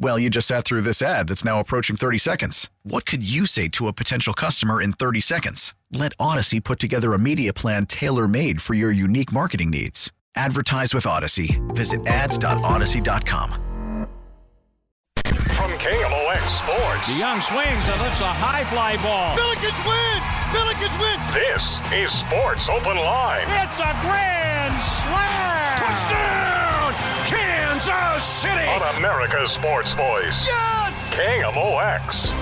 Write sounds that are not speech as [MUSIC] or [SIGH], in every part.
Well, you just sat through this ad that's now approaching 30 seconds. What could you say to a potential customer in 30 seconds? Let Odyssey put together a media plan tailor made for your unique marketing needs. Advertise with Odyssey. Visit ads.odyssey.com. From KMOX Sports. The young swings and lifts a high fly ball. Billikens win! Billikens win! This is Sports Open Line. It's a grand slam! Touchdown! Kansas City! On America's Sports Voice. Yes! KMOX.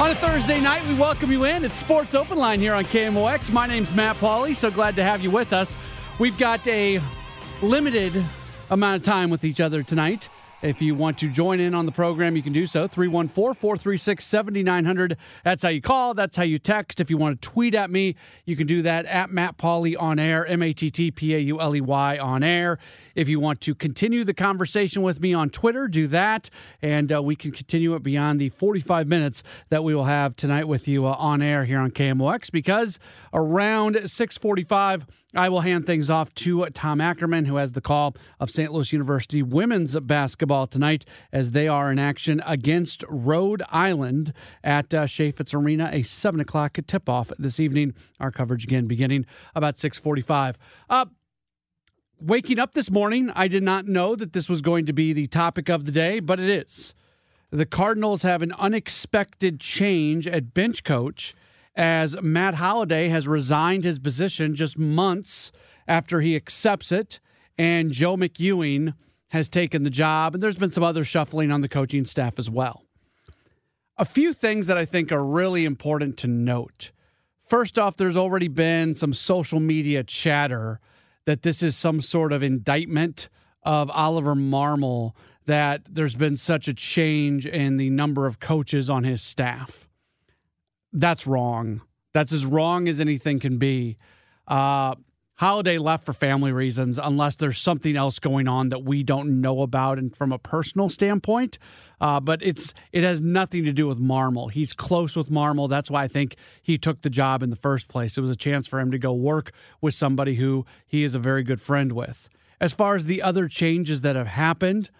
On a Thursday night, we welcome you in. It's Sports Open Line here on KMOX. My name's Matt Pauley. So glad to have you with us. We've got a limited amount of time with each other tonight. If you want to join in on the program, you can do so. 314 436 7900. That's how you call. That's how you text. If you want to tweet at me, you can do that at Matt Pauley on air, M A T T P A U L E Y on air. If you want to continue the conversation with me on Twitter, do that. And uh, we can continue it beyond the 45 minutes that we will have tonight with you uh, on air here on KMOX because around 645, I will hand things off to Tom Ackerman, who has the call of St. Louis University women's basketball tonight as they are in action against Rhode Island at uh, Chaifetz Arena, a 7 o'clock tip-off this evening. Our coverage again beginning about 645. Uh, waking up this morning, I did not know that this was going to be the topic of the day, but it is. The Cardinals have an unexpected change at bench coach as Matt Holliday has resigned his position just months after he accepts it, and Joe McEwing has taken the job, and there's been some other shuffling on the coaching staff as well. A few things that I think are really important to note. First off, there's already been some social media chatter that this is some sort of indictment of Oliver Marmol, that there's been such a change in the number of coaches on his staff that's wrong. That's as wrong as anything can be. Uh, Holliday left for family reasons, unless there's something else going on that we don't know about, and from a personal standpoint. Uh, but it's it has nothing to do with Marmol. He's close with Marmol. That's why I think he took the job in the first place. It was a chance for him to go work with somebody who he is a very good friend with. As far as the other changes that have happened,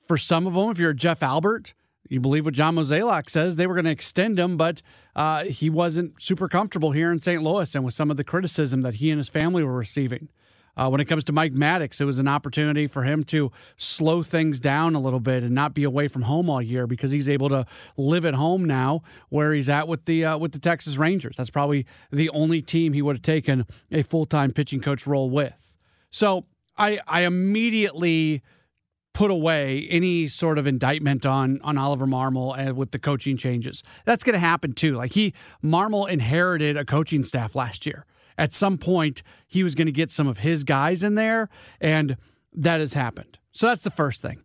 for some of them, if you're Jeff Albert, you believe what John Mozeliak says, they were going to extend him, but uh, he wasn't super comfortable here in St. Louis and with some of the criticism that he and his family were receiving. Uh, when it comes to Mike Maddox, it was an opportunity for him to slow things down a little bit and not be away from home all year because he's able to live at home now, where he's at with the uh, with the Texas Rangers. That's probably the only team he would have taken a full time pitching coach role with. So I I immediately put away any sort of indictment on on Oliver Marmol and with the coaching changes. That's going to happen too. Like he Marmol inherited a coaching staff last year. At some point, he was going to get some of his guys in there, and that has happened. So that's the first thing.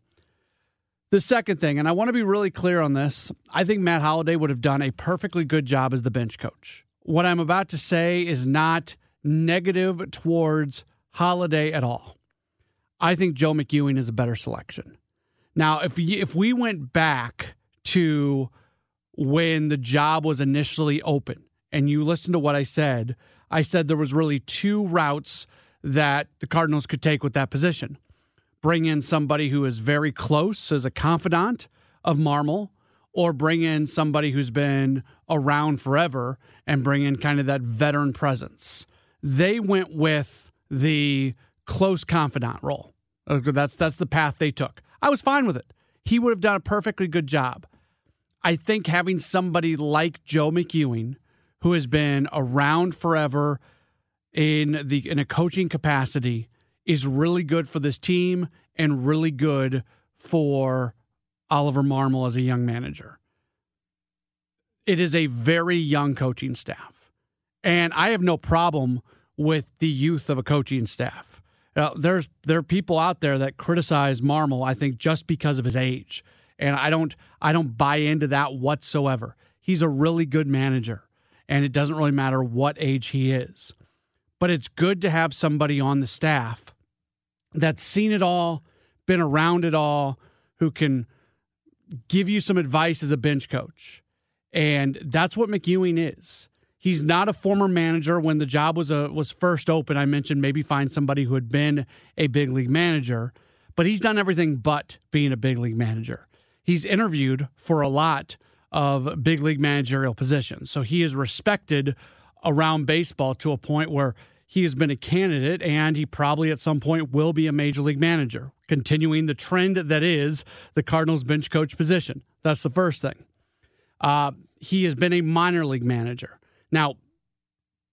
The second thing, and I want to be really clear on this, I think Matt Holliday would have done a perfectly good job as the bench coach. What I'm about to say is not negative towards Holliday at all. I think Joe McEwing is a better selection. Now, if if we went back to when the job was initially open and you listen to what I said, I said there was really two routes that the Cardinals could take with that position. Bring in somebody who is very close as a confidant of Marmol, or bring in somebody who's been around forever and bring in kind of that veteran presence. They went with the close confidant role. Uh, that's that's the path they took. I was fine with it. He would have done a perfectly good job. I think having somebody like Joe McEwing, who has been around forever in the in a coaching capacity, is really good for this team and really good for Oliver Marmol as a young manager. It is a very young coaching staff. And I have no problem with the youth of a coaching staff. Now, there's there are people out there that criticize Marmol, I think, just because of his age. And I don't I don't buy into that whatsoever. He's a really good manager, and it doesn't really matter what age he is. But it's good to have somebody on the staff that's seen it all, been around it all, who can give you some advice as a bench coach. And that's what McEwing is. He's not a former manager. When the job was a, was first open, I mentioned maybe find somebody who had been a big league manager, but he's done everything but being a big league manager. He's interviewed for a lot of big league managerial positions. So he is respected around baseball to a point where he has been a candidate and he probably at some point will be a major league manager, continuing the trend that is the Cardinals bench coach position. That's the first thing. Uh, he has been a minor league manager. Now,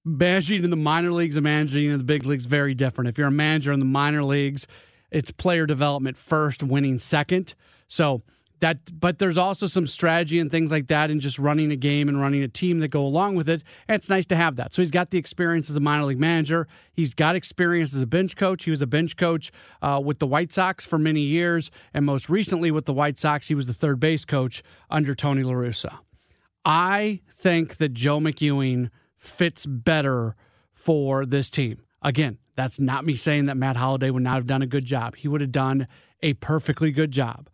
managing in the minor leagues and managing in the big leagues is very different. If you're a manager in the minor leagues, it's player development first, winning second. So that but there's also some strategy and things like that and just running a game and running a team that go along with it. And it's nice to have that. So he's got the experience as a minor league manager. He's got experience as a bench coach. He was a bench coach uh, with the white sox for many years. And most recently with the white sox he was the third base coach under tony la russa i think that joe mcewing fits better for this team again that's not me saying that matt holliday would not have done a good job he would have done a perfectly good job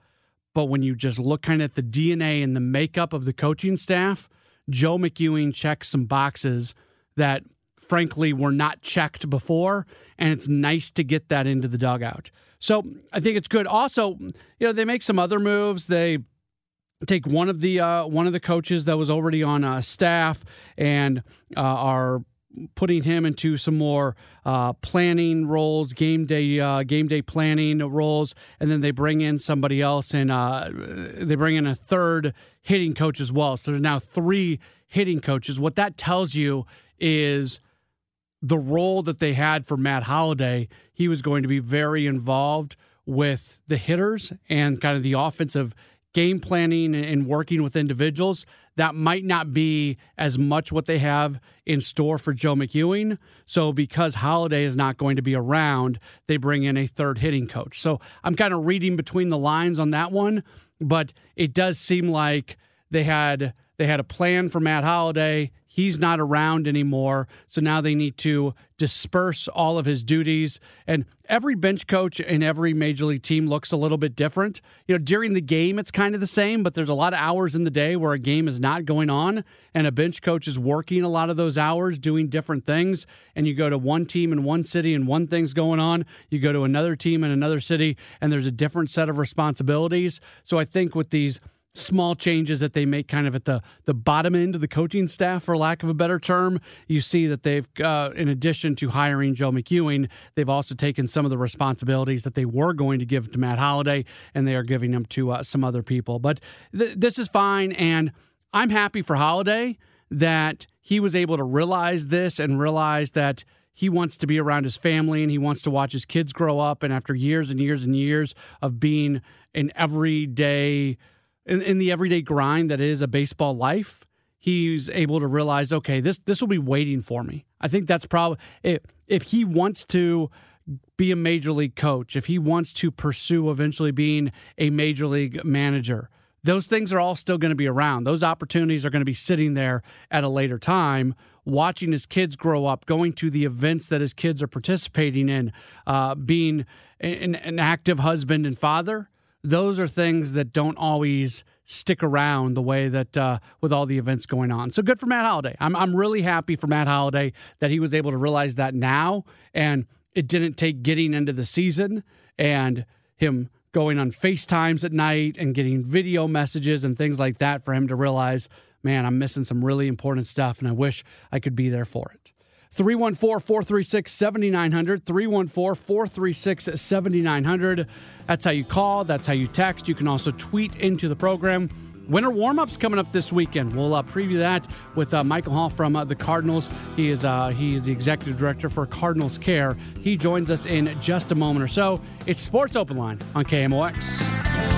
but when you just look kind of at the DNA and the makeup of the coaching staff, Joe McEwing checks some boxes that frankly were not checked before. And it's nice to get that into the dugout. So I think it's good. Also, you know, they make some other moves. They take one of the uh, one of the coaches that was already on uh, staff and uh, are putting him into some more uh, planning roles, game day, uh, game day planning roles, and then they bring in somebody else, and uh, they bring in a third hitting coach as well. So there's now three hitting coaches. What that tells you is the role that they had for Matt Holliday. He was going to be very involved with the hitters and kind of the offensive game planning and working with individuals that might not be as much what they have in store for Joe McEwing. So, because Holliday is not going to be around, they bring in a third hitting coach. So, I'm kind of reading between the lines on that one, but it does seem like they had they had a plan for Matt Holliday. He's not around anymore. So now they need to disperse all of his duties. And every bench coach in every major league team looks a little bit different. You know, during the game, it's kind of the same, but there's a lot of hours in the day where a game is not going on. And a bench coach is working a lot of those hours doing different things. And you go to one team in one city and one thing's going on. You go to another team in another city and there's a different set of responsibilities. So I think with these small changes that they make kind of at the, the bottom end of the coaching staff, for lack of a better term. You see that they've, uh, in addition to hiring Joe McEwing, they've also taken some of the responsibilities that they were going to give to Matt Holliday, and they are giving them to uh, some other people. But th- this is fine, and I'm happy for Holliday that he was able to realize this and realize that he wants to be around his family and he wants to watch his kids grow up. And after years and years and years of being an everyday in, in the everyday grind that is a baseball life, he's able to realize, okay, this this will be waiting for me. I think that's probably if if he wants to be a major league coach, if he wants to pursue eventually being a major league manager, those things are all still going to be around. Those opportunities are going to be sitting there at a later time, watching his kids grow up, going to the events that his kids are participating in, uh, being an, an active husband and father those are things that don't always stick around the way that uh, with all the events going on. So good for Matt Holliday. I'm I'm really happy for Matt Holliday that he was able to realize that now, and it didn't take getting into the season and him going on FaceTimes at night and getting video messages and things like that for him to realize, man, I'm missing some really important stuff, and I wish I could be there for it. 314 436 7900. 314 436 7900. That's how you call. That's how you text. You can also tweet into the program Winter warm ups coming up this weekend. We'll uh, preview that with uh, Michael Hall from uh, the Cardinals. He is uh, he is the executive director for Cardinals Care. He joins us in just a moment or so. It's Sports Open Line on KMOX.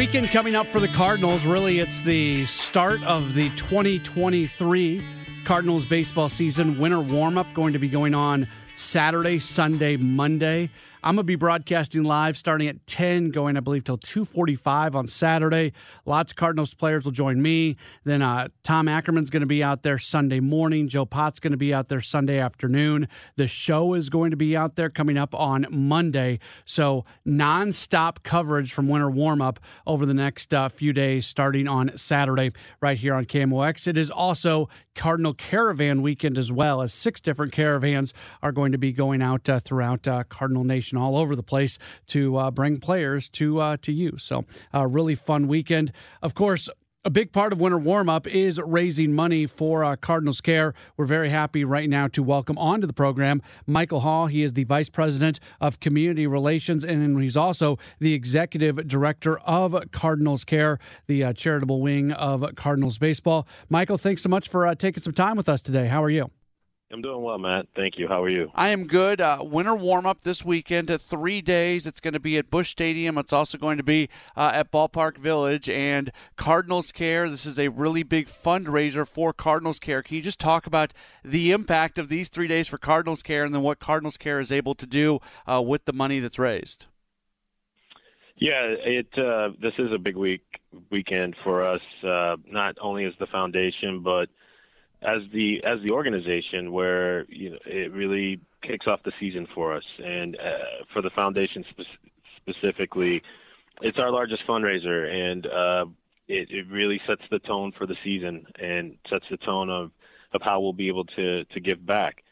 Weekend coming up for the Cardinals. Really, it's the start of the 2023 Cardinals baseball season. Winter warm up going to be going on Saturday, Sunday, Monday. I'm going to be broadcasting live starting at 10, going, I believe, till 2.45 on Saturday. Lots of Cardinals players will join me. Then uh, Tom Ackerman's going to be out there Sunday morning. Joe Pott's going to be out there Sunday afternoon. The show is going to be out there coming up on Monday. So nonstop coverage from winter warm-up over the next uh, few days, starting on Saturday right here on KMOX. It is also Cardinal Caravan Weekend as well, as six different caravans are going to be going out uh, throughout uh, Cardinal Nation all over the place to uh, bring players to uh, to you. So, a really fun weekend. Of course, a big part of winter warm up is raising money for uh, Cardinals Care. We're very happy right now to welcome onto the program Michael Hall. He is the Vice President of Community Relations, and he's also the Executive Director of Cardinals Care, the uh, charitable wing of Cardinals Baseball. Michael, thanks so much for uh, taking some time with us today. How are you? I'm doing well, Matt. Thank you. How are you? I am good. Uh, winter warm up this weekend at three days. It's going to be at Busch Stadium. It's also going to be uh, at Ballpark Village and Cardinals Care. This is a really big fundraiser for Cardinals Care. Can you just talk about the impact of these three days for Cardinals Care and then what Cardinals Care is able to do uh, with the money that's raised? Yeah, it uh, this is a big week weekend for us. Uh, not only as the foundation, but as the as the organization where you know it really kicks off the season for us. And uh, for the foundation spe- specifically it's our largest fundraiser. And uh, it, it really sets the tone for the season and sets the tone of of how we'll be able to to give back.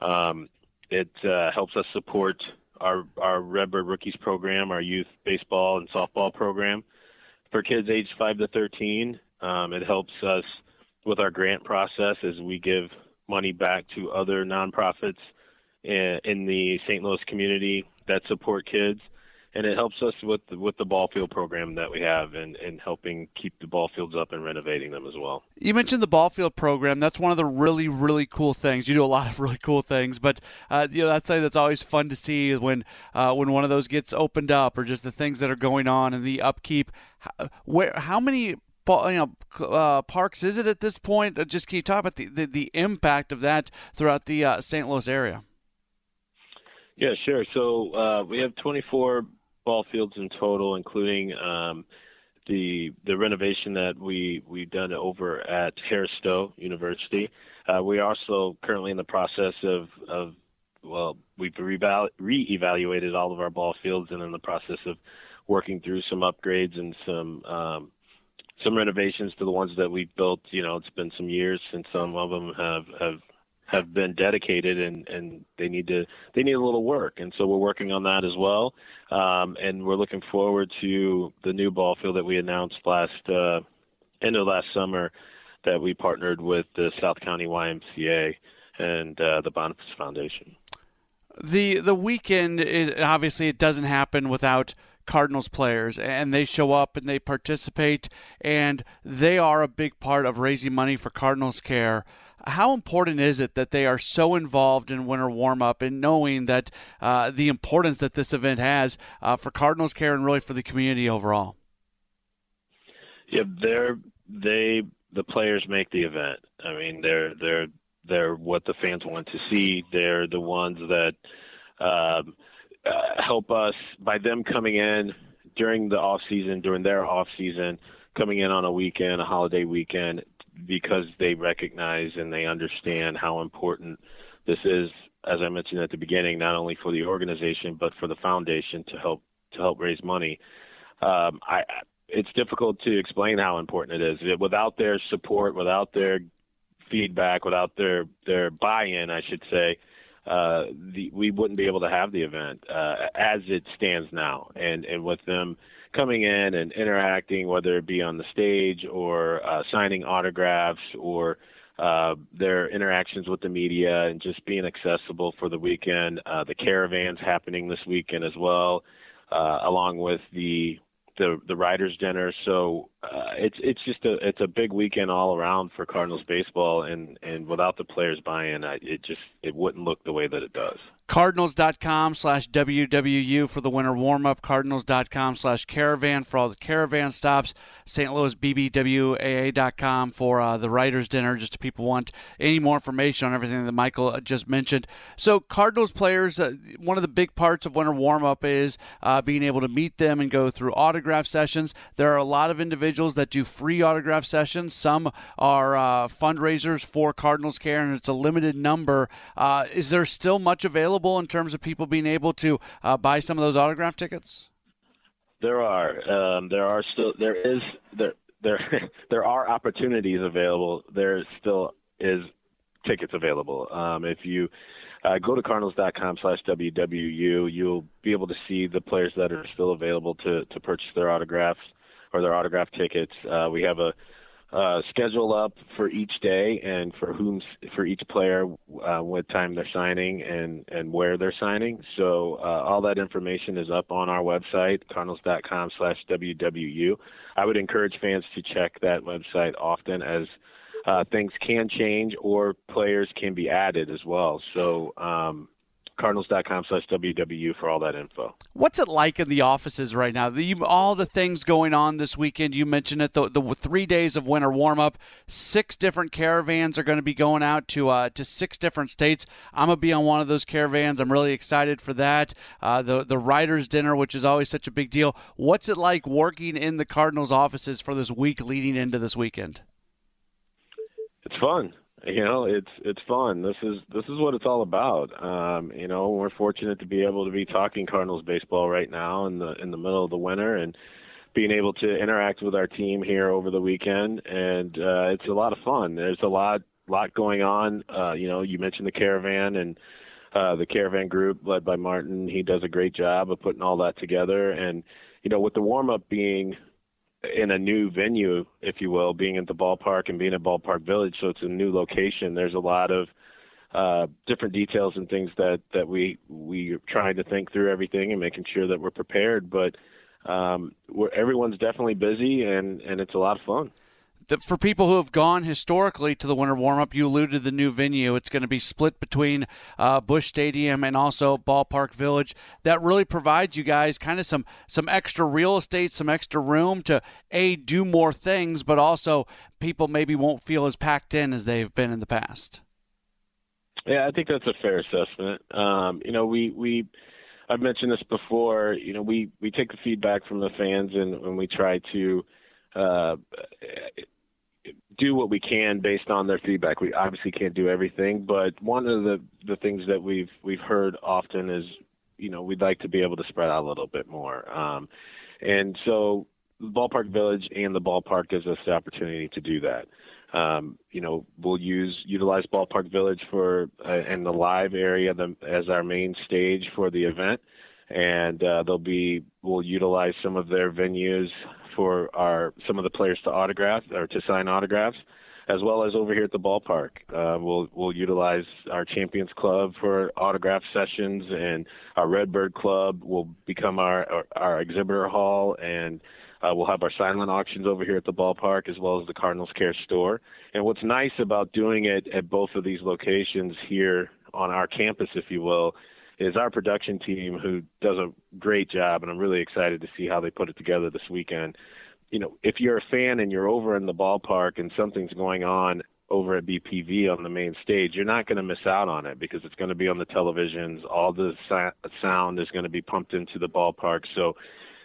Um, it uh, helps us support our our Redbird Rookies program our youth baseball and softball program. For kids aged 5 to 13 um, it helps us with our grant process as we give money back to other nonprofits in the St. Louis community that support kids, and it helps us with the, with the ball field program that we have and, and helping keep the ball fields up and renovating them as well. You mentioned the ball field program. That's one of the really really cool things. You do a lot of really cool things, but uh, you know that's that's always fun to see when uh, when one of those gets opened up or just the things that are going on and the upkeep. Where how many you know, uh, parks is it at this point? Uh, just can you talk about the, the, the impact of that throughout the uh, St. Louis area? Yeah, sure. So uh, we have 24 ball fields in total, including um, the the renovation that we we've done over at Harris Stowe University. Uh, we are also currently in the process of of well, we've re-evaluated all of our ball fields and in the process of working through some upgrades and some um, some renovations to the ones that we've built. You know, it's been some years since some of them have have have been dedicated and and they need to they need a little work and so we're working on that as well um, and we're looking forward to the new ball field that we announced last uh, end of last summer that we partnered with the South County YMCA and uh, the Boniface Foundation. The the weekend is, obviously it doesn't happen without Cardinals players, and they show up and they participate, and they are a big part of raising money for Cardinals Care. How important is it that they are so involved in winter warm up and knowing that uh, the importance that this event has uh, for Cardinals Care and really for the community overall? Yeah, they're they the players make the event. I mean, they're they're they're what the fans want to see. They're the ones that. Um, uh, help us by them coming in during the off season, during their off season, coming in on a weekend, a holiday weekend, because they recognize and they understand how important this is, as I mentioned at the beginning, not only for the organization but for the foundation to help to help raise money. Um, I, it's difficult to explain how important it is. Without their support, without their feedback, without their their buy-in, I should say, uh, the, we wouldn't be able to have the event uh, as it stands now. And and with them coming in and interacting, whether it be on the stage or uh, signing autographs or uh, their interactions with the media and just being accessible for the weekend. Uh, the caravans happening this weekend as well, uh, along with the the the writers dinner. So uh, it's it's just a it's a big weekend all around for Cardinals baseball, and and without the players buy-in, it just it wouldn't look the way that it does. Cardinals.com slash WWU for the winter warm up. Cardinals.com slash caravan for all the caravan stops. St. Louis BBWAA.com for uh, the writer's dinner, just if people want any more information on everything that Michael just mentioned. So, Cardinals players, uh, one of the big parts of winter warm up is uh, being able to meet them and go through autograph sessions. There are a lot of individuals that do free autograph sessions, some are uh, fundraisers for Cardinals Care, and it's a limited number. Uh, is there still much available? Available in terms of people being able to uh, buy some of those autograph tickets? There are. Um, there are still. There is. There. There. [LAUGHS] there are opportunities available. There still is tickets available. Um, if you uh, go to cardinals.com slash WWU, you'll be able to see the players that are still available to, to purchase their autographs or their autograph tickets. Uh, we have a uh, schedule up for each day and for whom for each player uh, what time they're signing and and where they're signing. So uh, all that information is up on our website cardinals.com slash wwu i would encourage fans to check that website often as uh, things can change or players can be added as well. So um, cardinals.com slash WWU for all that info. What's it like in the offices right now? The, all the things going on this weekend, you mentioned it, the, the three days of winter warm up, six different caravans are going to be going out to uh, to six different states. I'm going to be on one of those caravans. I'm really excited for that. Uh, the, the writer's dinner, which is always such a big deal. What's it like working in the Cardinals offices for this week leading into this weekend? It's fun you know it's it's fun. This is this is what it's all about. Um you know we're fortunate to be able to be talking cardinals baseball right now in the in the middle of the winter and being able to interact with our team here over the weekend. And uh it's a lot of fun. There's a lot lot going on. Uh you know you mentioned the caravan and uh the caravan group led by martin. He does a great job of putting all that together. And you know with the warm up being in a new venue, if you will, being at the ballpark and being at Ballpark Village. So it's a new location. There's a lot of uh, different details and things that that we we are trying to think through everything and making sure that we're prepared. But um, everyone's definitely busy and and it's a lot of fun for people who have gone historically to the winter warm up, you alluded to the new venue. It's going to be split between uh, Busch Stadium and also Ballpark Village. That really provides you guys kind of some some extra real estate, some extra room to a do more things, but also people maybe won't feel as packed in as they've been in the past. Yeah, I think that's a fair assessment. Um, you know, we we I've mentioned this before. You know, we we take the feedback from the fans and, and we try to. Uh, do what we can based on their feedback. We obviously can't do everything, but one of the the things that we've we've heard often is, you know, we'd like to be able to spread out a little bit more. Um, and so, the ballpark village and the ballpark gives us the opportunity to do that. Um, you know, we'll use utilize ballpark village for uh, and the live area the, as our main stage for the event, and uh, they'll be we'll utilize some of their venues for our some of the players to autograph or to sign autographs, as well as over here at the ballpark. Uh, we'll we'll utilize our Champions Club for autograph sessions, and our Redbird Club will become our our, our exhibitor hall, and uh, we'll have our silent auctions over here at the ballpark, as well as the Cardinals Care store. And what's nice about doing it at both of these locations here on our campus, if you will, is our production team who does a great job, and I'm really excited to see how they put it together this weekend. You know, if you're a fan and you're over in the ballpark and something's going on over at BPV on the main stage, you're not going to miss out on it because it's going to be on the televisions. All the sound is going to be pumped into the ballpark. So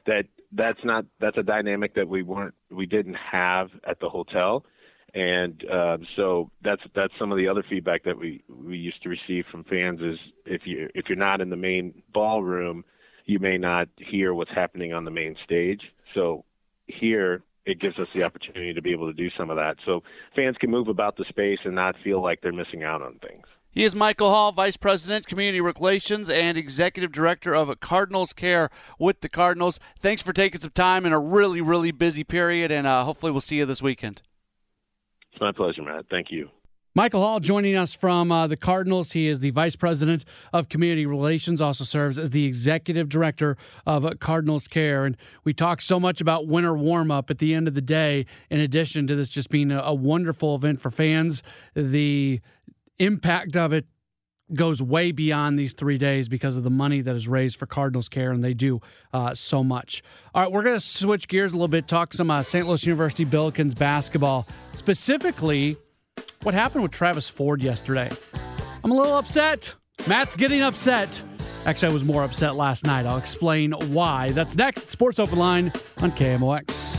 that that's not that's a dynamic that we weren't we didn't have at the hotel And uh, so that's that's some of the other feedback that we we used to receive from fans is if you if you're not in the main ballroom, you may not hear what's happening on the main stage. So here it gives us the opportunity to be able to do some of that. So fans can move about the space and not feel like they're missing out on things. He is Michael Hall, Vice President, Community Relations, and Executive Director of Cardinals Care with the Cardinals. Thanks for taking some time in a really, really busy period, and uh, hopefully we'll see you this weekend. It's my pleasure, Matt. Thank you. Michael Hall joining us from uh, the Cardinals. He is the Vice President of Community Relations, also serves as the Executive Director of Cardinals Care. And we talk so much about winter warm up at the end of the day, in addition to this just being a, a wonderful event for fans. The impact of it goes way beyond these three days because of the money that is raised for Cardinals Care, and they do uh, so much. All right, we're going to switch gears a little bit, talk some uh, St. Louis University Billikens basketball, specifically what happened with Travis Ford yesterday. I'm a little upset. Matt's getting upset. Actually, I was more upset last night. I'll explain why. That's next. Sports Open Line on KMOX.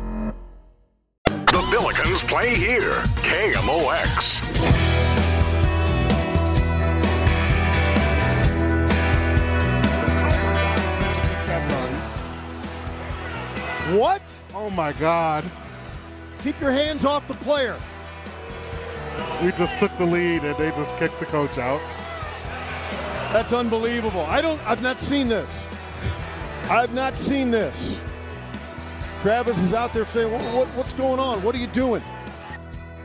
The Billikens play here. KMOX. What? Oh my God. Keep your hands off the player. We just took the lead and they just kicked the coach out. That's unbelievable. I don't I've not seen this. I've not seen this. Travis is out there saying, what, what, What's going on? What are you doing?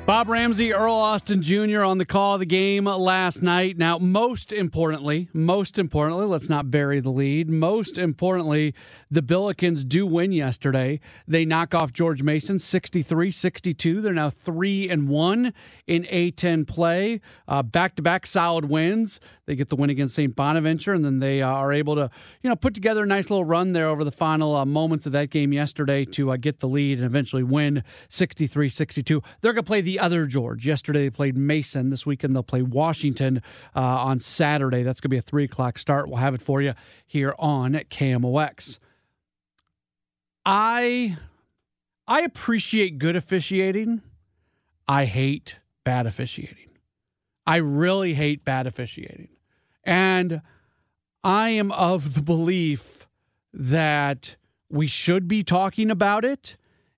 Bob Ramsey, Earl Austin Jr. on the call of the game last night. Now, most importantly, most importantly, let's not bury the lead. Most importantly, the Billikens do win yesterday. They knock off George Mason 63 62. They're now 3 and 1 in A10 play. Back to back solid wins. They get the win against St. Bonaventure, and then they uh, are able to, you know, put together a nice little run there over the final uh, moments of that game yesterday to uh, get the lead and eventually win 63 62. They're going to play the other George. Yesterday they played Mason. This weekend they'll play Washington uh, on Saturday. That's going to be a 3 o'clock start. We'll have it for you here on KMOX. I I appreciate good officiating. I hate bad officiating. I really hate bad officiating. And I am of the belief that we should be talking about it.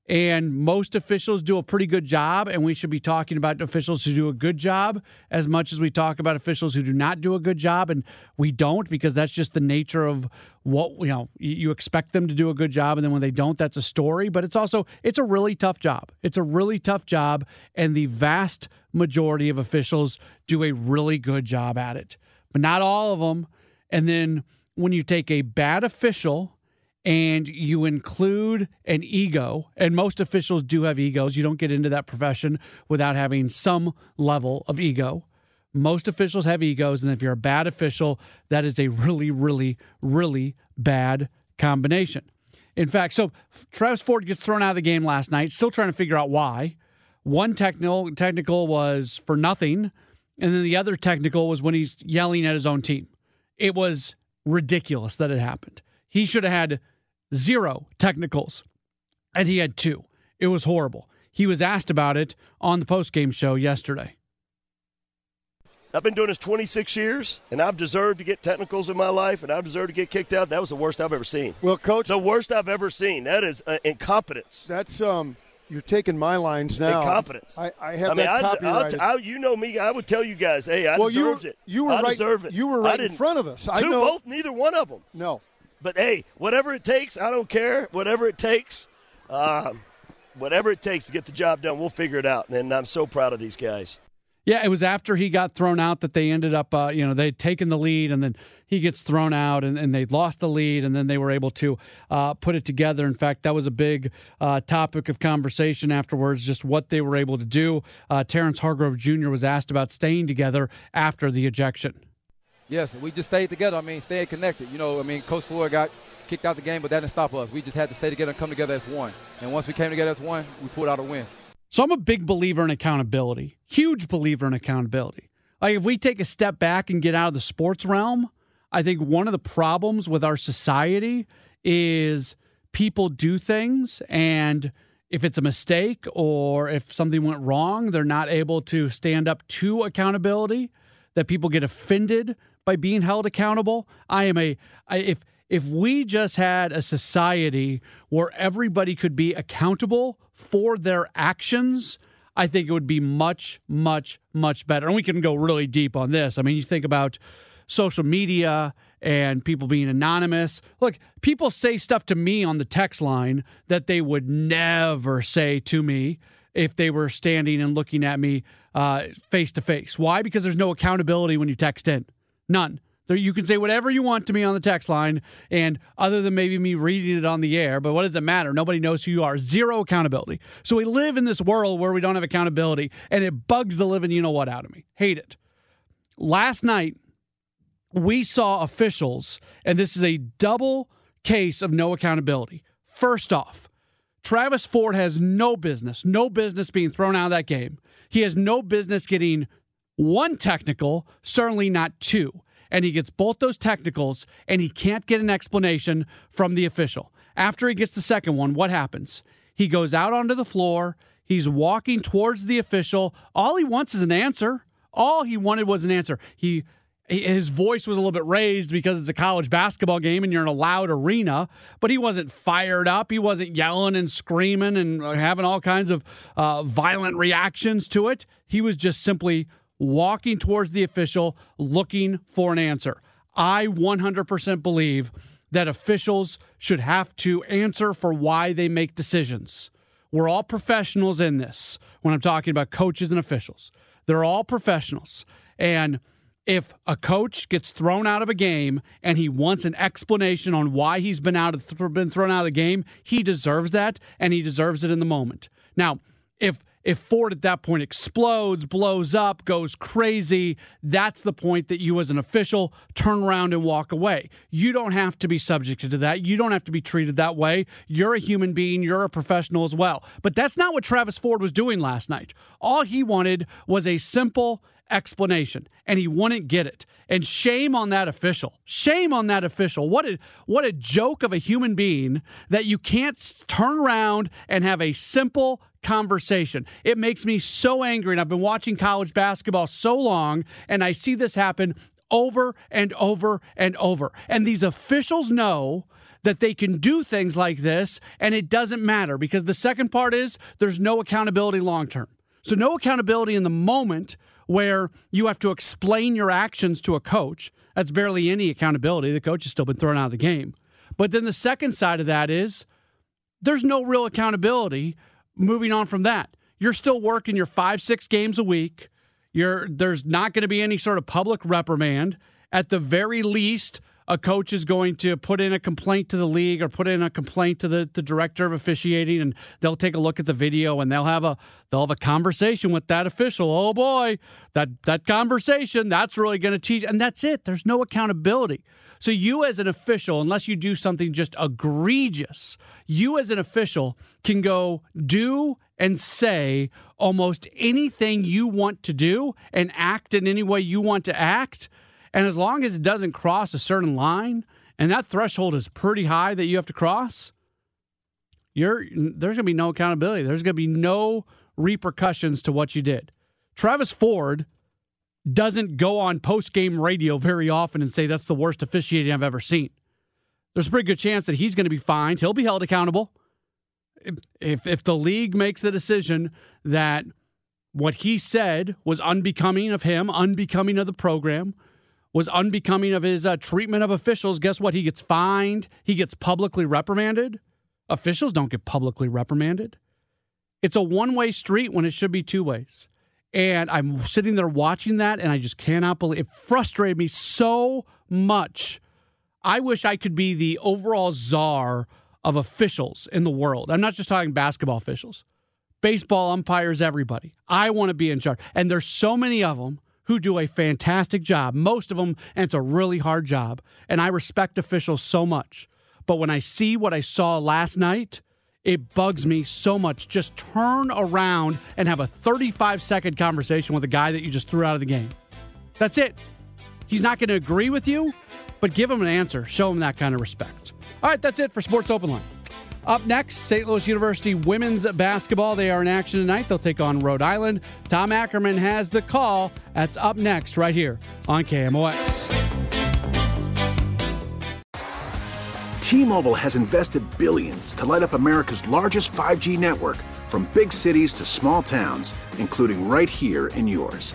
And most officials do a pretty good job, and we should be talking about officials who do a good job as much as we talk about officials who do not do a good job. And we don't because that's just the nature of what you know. You expect them to do a good job, and then when they don't, that's a story. But it's also it's a really tough job. It's a really tough job, and the vast majority of officials do a really good job at it, but not all of them. And then when you take a bad official and you include an ego, and most officials do have egos. You don't get into that profession without having some level of ego. Most officials have egos, and if you're a bad official, that is a really, really, really bad combination. In fact, so Travis Ford gets thrown out of the game last night, still trying to figure out why. One technical technical was for nothing, and then the other technical was when he's yelling at his own team. It was ridiculous that it happened. He should have had zero technicals, and he had two. It was horrible. He was asked about it on the postgame show yesterday. I've been doing this 26 years, and I've deserved to get technicals in my life, and I've deserved to get kicked out. That was the worst I've ever seen. Well, coach, the worst I've ever seen. That is uh, incompetence. That's um. You're taking my lines now. Incompetence. I, I have I mean, that copyrighted. I, you know me. I would tell you guys, hey, I well, deserved you were, it. You were I right. deserve it. You were right in front of us. Two, I know. both, neither one of them. No. But hey, whatever it takes, I don't care. Whatever it takes, um, whatever it takes to get the job done, we'll figure it out. And I'm so proud of these guys. Yeah, it was after he got thrown out that they ended up, uh, you know, they'd taken the lead and then he gets thrown out and, and they lost the lead and then they were able to uh, put it together. In fact, that was a big uh, topic of conversation afterwards, just what they were able to do. Uh, Terrence Hargrove Jr. was asked about staying together after the ejection. Yes, we just stayed together. I mean, stayed connected. You know, I mean, Coach Floyd got kicked out the game, but that didn't stop us. We just had to stay together and come together as one. And once we came together as one, we pulled out a win. So I'm a big believer in accountability, huge believer in accountability. Like if we take a step back and get out of the sports realm, I think one of the problems with our society is people do things and if it's a mistake or if something went wrong, they're not able to stand up to accountability, that people get offended by being held accountable. I am a I, if if we just had a society where everybody could be accountable for their actions, I think it would be much, much, much better. And we can go really deep on this. I mean, you think about social media and people being anonymous. Look, people say stuff to me on the text line that they would never say to me if they were standing and looking at me uh, face to face. Why? Because there's no accountability when you text in. None. You can say whatever you want to me on the text line, and other than maybe me reading it on the air, but what does it matter? Nobody knows who you are. Zero accountability. So we live in this world where we don't have accountability, and it bugs the living you know what out of me. Hate it. Last night, we saw officials, and this is a double case of no accountability. First off, Travis Ford has no business, no business being thrown out of that game. He has no business getting one technical, certainly not two. And he gets both those technicals, and he can't get an explanation from the official. After he gets the second one, what happens? He goes out onto the floor. He's walking towards the official. All he wants is an answer. All he wanted was an answer. He his voice was a little bit raised because it's a college basketball game and you're in a loud arena, but he wasn't fired up. He wasn't yelling and screaming and having all kinds of uh, violent reactions to it. He was just simply walking towards the official looking for an answer. I 100% believe that officials should have to answer for why they make decisions. We're all professionals in this when I'm talking about coaches and officials. They're all professionals. And if a coach gets thrown out of a game and he wants an explanation on why he's been out of, been thrown out of the game, he deserves that and he deserves it in the moment. Now, if if Ford at that point explodes, blows up, goes crazy, that's the point that you as an official turn around and walk away. You don't have to be subjected to that. You don't have to be treated that way. You're a human being, you're a professional as well. But that's not what Travis Ford was doing last night. All he wanted was a simple explanation and he wouldn't get it. And shame on that official. Shame on that official. What a what a joke of a human being that you can't turn around and have a simple conversation. It makes me so angry and I've been watching college basketball so long and I see this happen over and over and over. And these officials know that they can do things like this and it doesn't matter because the second part is there's no accountability long term. So no accountability in the moment where you have to explain your actions to a coach. That's barely any accountability. The coach has still been thrown out of the game. But then the second side of that is there's no real accountability moving on from that. You're still working your five, six games a week. You're, there's not going to be any sort of public reprimand. At the very least, a coach is going to put in a complaint to the league or put in a complaint to the, the director of officiating and they'll take a look at the video and they'll have a they'll have a conversation with that official. Oh boy, that that conversation, that's really going to teach and that's it. There's no accountability. So you as an official, unless you do something just egregious, you as an official can go do and say almost anything you want to do and act in any way you want to act and as long as it doesn't cross a certain line, and that threshold is pretty high that you have to cross, you're there's going to be no accountability. There's going to be no repercussions to what you did. Travis Ford doesn't go on post game radio very often and say that's the worst officiating I've ever seen. There's a pretty good chance that he's going to be fined. He'll be held accountable. If if the league makes the decision that what he said was unbecoming of him, unbecoming of the program, was unbecoming of his uh, treatment of officials, guess what? He gets fined. He gets publicly reprimanded. Officials don't get publicly reprimanded. It's a one way street when it should be two ways. And I'm sitting there watching that, and I just cannot believe it frustrated me so much. I wish I could be the overall czar of officials in the world. I'm not just talking basketball officials, baseball umpires, everybody. I want to be in charge. And there's so many of them who do a fantastic job, most of them, and it's a really hard job. And I respect officials so much. But when I see what I saw last night, it bugs me so much. Just turn around and have a 35 second conversation with a guy that you just threw out of the game. That's it. He's not going to agree with you, but give him an answer. Show him that kind of respect. All right, that's it for Sports Open Line. Up next, St. Louis University women's basketball. They are in action tonight. They'll take on Rhode Island. Tom Ackerman has the call. That's up next, right here on KMOX. T-Mobile has invested billions to light up America's largest 5G network from big cities to small towns, including right here in yours.